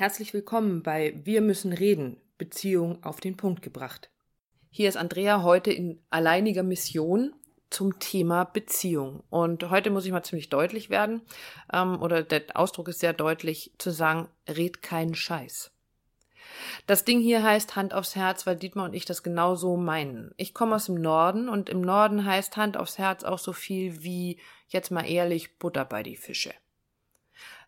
Herzlich willkommen bei Wir müssen reden, Beziehung auf den Punkt gebracht. Hier ist Andrea heute in alleiniger Mission zum Thema Beziehung. Und heute muss ich mal ziemlich deutlich werden, ähm, oder der Ausdruck ist sehr deutlich, zu sagen, red keinen Scheiß. Das Ding hier heißt Hand aufs Herz, weil Dietmar und ich das genau so meinen. Ich komme aus dem Norden und im Norden heißt Hand aufs Herz auch so viel wie, jetzt mal ehrlich, Butter bei die Fische.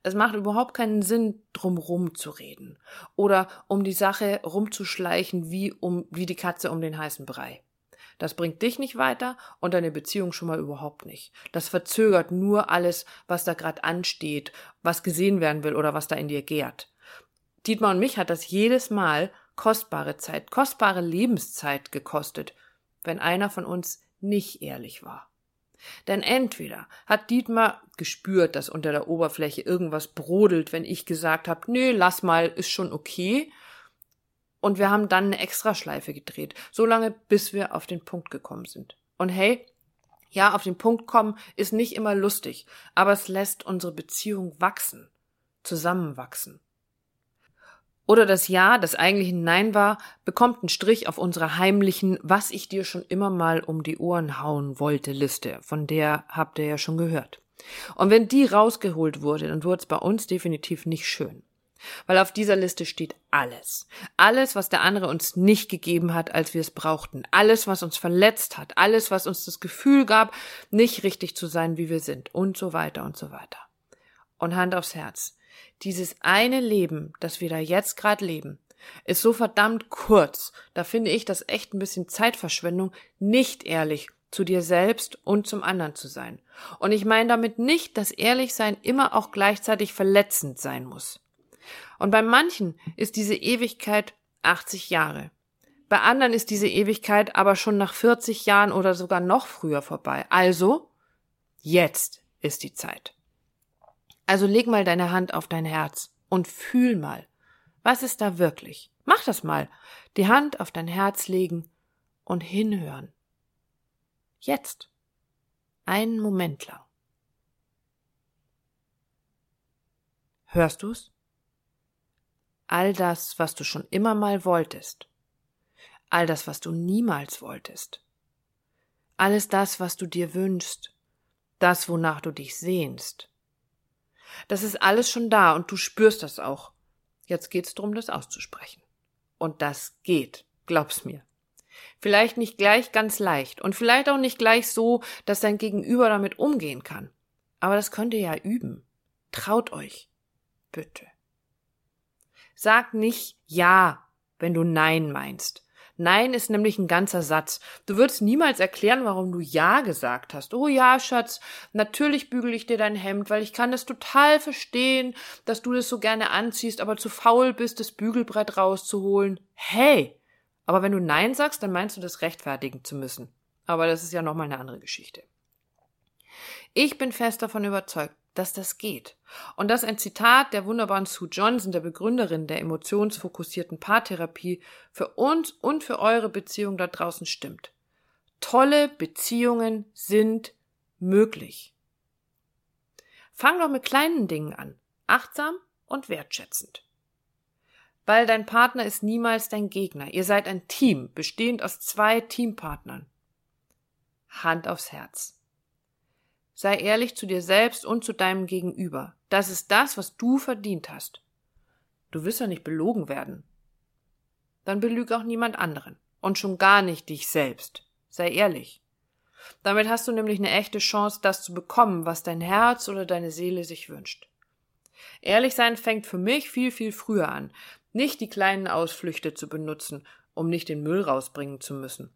Es macht überhaupt keinen Sinn, drumrum zu reden oder um die Sache rumzuschleichen wie um wie die Katze um den heißen Brei. Das bringt dich nicht weiter und deine Beziehung schon mal überhaupt nicht. Das verzögert nur alles, was da gerade ansteht, was gesehen werden will oder was da in dir gärt. Dietmar und mich hat das jedes Mal kostbare Zeit, kostbare Lebenszeit gekostet, wenn einer von uns nicht ehrlich war. Denn entweder hat Dietmar gespürt, dass unter der Oberfläche irgendwas brodelt, wenn ich gesagt habe, nee, lass mal, ist schon okay. Und wir haben dann eine Extraschleife gedreht, so lange, bis wir auf den Punkt gekommen sind. Und hey, ja, auf den Punkt kommen ist nicht immer lustig, aber es lässt unsere Beziehung wachsen, zusammenwachsen. Oder das Ja, das eigentlich ein Nein war, bekommt einen Strich auf unserer heimlichen, was ich dir schon immer mal um die Ohren hauen wollte Liste, von der habt ihr ja schon gehört. Und wenn die rausgeholt wurde, dann wurde es bei uns definitiv nicht schön. Weil auf dieser Liste steht alles. Alles, was der andere uns nicht gegeben hat, als wir es brauchten. Alles, was uns verletzt hat. Alles, was uns das Gefühl gab, nicht richtig zu sein, wie wir sind. Und so weiter und so weiter. Und Hand aufs Herz. Dieses eine Leben, das wir da jetzt gerade leben, ist so verdammt kurz. Da finde ich das echt ein bisschen Zeitverschwendung, nicht ehrlich zu dir selbst und zum anderen zu sein. Und ich meine damit nicht, dass Ehrlichsein immer auch gleichzeitig verletzend sein muss. Und bei manchen ist diese Ewigkeit 80 Jahre. Bei anderen ist diese Ewigkeit aber schon nach 40 Jahren oder sogar noch früher vorbei. Also, jetzt ist die Zeit. Also leg mal deine Hand auf dein Herz und fühl mal. Was ist da wirklich? Mach das mal. Die Hand auf dein Herz legen und hinhören. Jetzt. Einen Moment lang. Hörst du's? All das, was du schon immer mal wolltest. All das, was du niemals wolltest. Alles das, was du dir wünschst. Das, wonach du dich sehnst. Das ist alles schon da und du spürst das auch. Jetzt geht's drum, das auszusprechen. Und das geht, glaub's mir. Vielleicht nicht gleich ganz leicht und vielleicht auch nicht gleich so, dass dein Gegenüber damit umgehen kann. Aber das könnt ihr ja üben. Traut euch. Bitte. Sag nicht Ja, wenn du Nein meinst. Nein ist nämlich ein ganzer Satz. Du würdest niemals erklären, warum du Ja gesagt hast. Oh ja, Schatz, natürlich bügel ich dir dein Hemd, weil ich kann das total verstehen, dass du das so gerne anziehst, aber zu faul bist, das Bügelbrett rauszuholen. Hey! Aber wenn du Nein sagst, dann meinst du das rechtfertigen zu müssen. Aber das ist ja nochmal eine andere Geschichte. Ich bin fest davon überzeugt, dass das geht. Und dass ein Zitat der wunderbaren Sue Johnson, der Begründerin der emotionsfokussierten Paartherapie, für uns und für eure Beziehung da draußen stimmt. Tolle Beziehungen sind möglich. Fang doch mit kleinen Dingen an, achtsam und wertschätzend. Weil dein Partner ist niemals dein Gegner. Ihr seid ein Team, bestehend aus zwei Teampartnern. Hand aufs Herz. Sei ehrlich zu dir selbst und zu deinem Gegenüber. Das ist das, was du verdient hast. Du wirst ja nicht belogen werden. Dann belüg auch niemand anderen. Und schon gar nicht dich selbst. Sei ehrlich. Damit hast du nämlich eine echte Chance, das zu bekommen, was dein Herz oder deine Seele sich wünscht. Ehrlich sein fängt für mich viel, viel früher an. Nicht die kleinen Ausflüchte zu benutzen, um nicht den Müll rausbringen zu müssen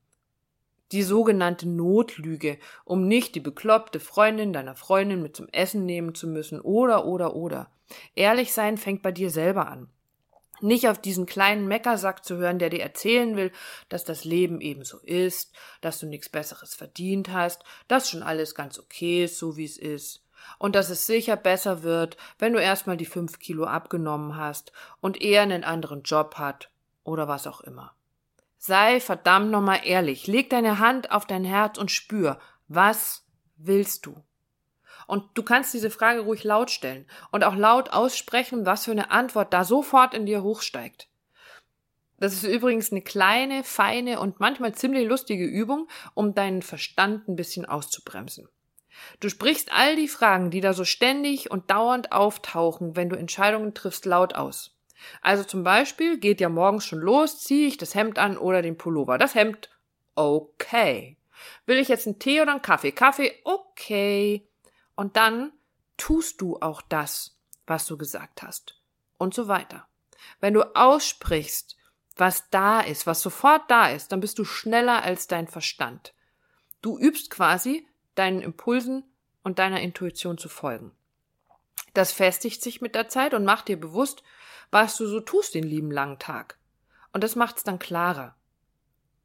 die sogenannte Notlüge, um nicht die bekloppte Freundin deiner Freundin mit zum Essen nehmen zu müssen oder oder oder. Ehrlich sein fängt bei dir selber an. Nicht auf diesen kleinen Meckersack zu hören, der dir erzählen will, dass das Leben eben so ist, dass du nichts Besseres verdient hast, dass schon alles ganz okay ist, so wie es ist, und dass es sicher besser wird, wenn du erstmal die fünf Kilo abgenommen hast und er einen anderen Job hat oder was auch immer. Sei verdammt nochmal ehrlich. Leg deine Hand auf dein Herz und spür, was willst du? Und du kannst diese Frage ruhig laut stellen und auch laut aussprechen, was für eine Antwort da sofort in dir hochsteigt. Das ist übrigens eine kleine, feine und manchmal ziemlich lustige Übung, um deinen Verstand ein bisschen auszubremsen. Du sprichst all die Fragen, die da so ständig und dauernd auftauchen, wenn du Entscheidungen triffst, laut aus. Also zum Beispiel geht ja morgens schon los, ziehe ich das Hemd an oder den Pullover. Das Hemd, okay. Will ich jetzt einen Tee oder einen Kaffee? Kaffee, okay. Und dann tust du auch das, was du gesagt hast. Und so weiter. Wenn du aussprichst, was da ist, was sofort da ist, dann bist du schneller als dein Verstand. Du übst quasi, deinen Impulsen und deiner Intuition zu folgen. Das festigt sich mit der Zeit und macht dir bewusst, was du so tust den lieben langen Tag. Und das macht's dann klarer.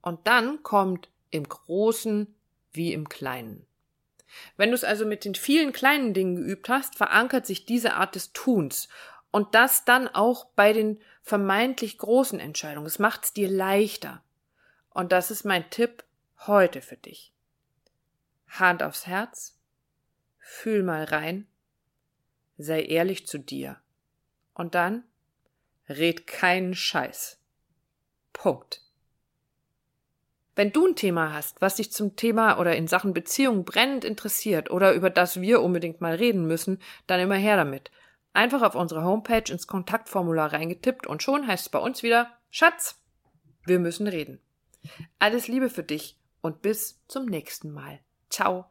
Und dann kommt im Großen wie im Kleinen. Wenn du es also mit den vielen kleinen Dingen geübt hast, verankert sich diese Art des Tuns und das dann auch bei den vermeintlich großen Entscheidungen. Es macht es dir leichter. Und das ist mein Tipp heute für dich. Hand aufs Herz, fühl mal rein, sei ehrlich zu dir. Und dann red keinen Scheiß. Punkt. Wenn du ein Thema hast, was dich zum Thema oder in Sachen Beziehung brennend interessiert oder über das wir unbedingt mal reden müssen, dann immer her damit. Einfach auf unsere Homepage ins Kontaktformular reingetippt und schon heißt es bei uns wieder Schatz, wir müssen reden. Alles Liebe für dich und bis zum nächsten Mal. Ciao.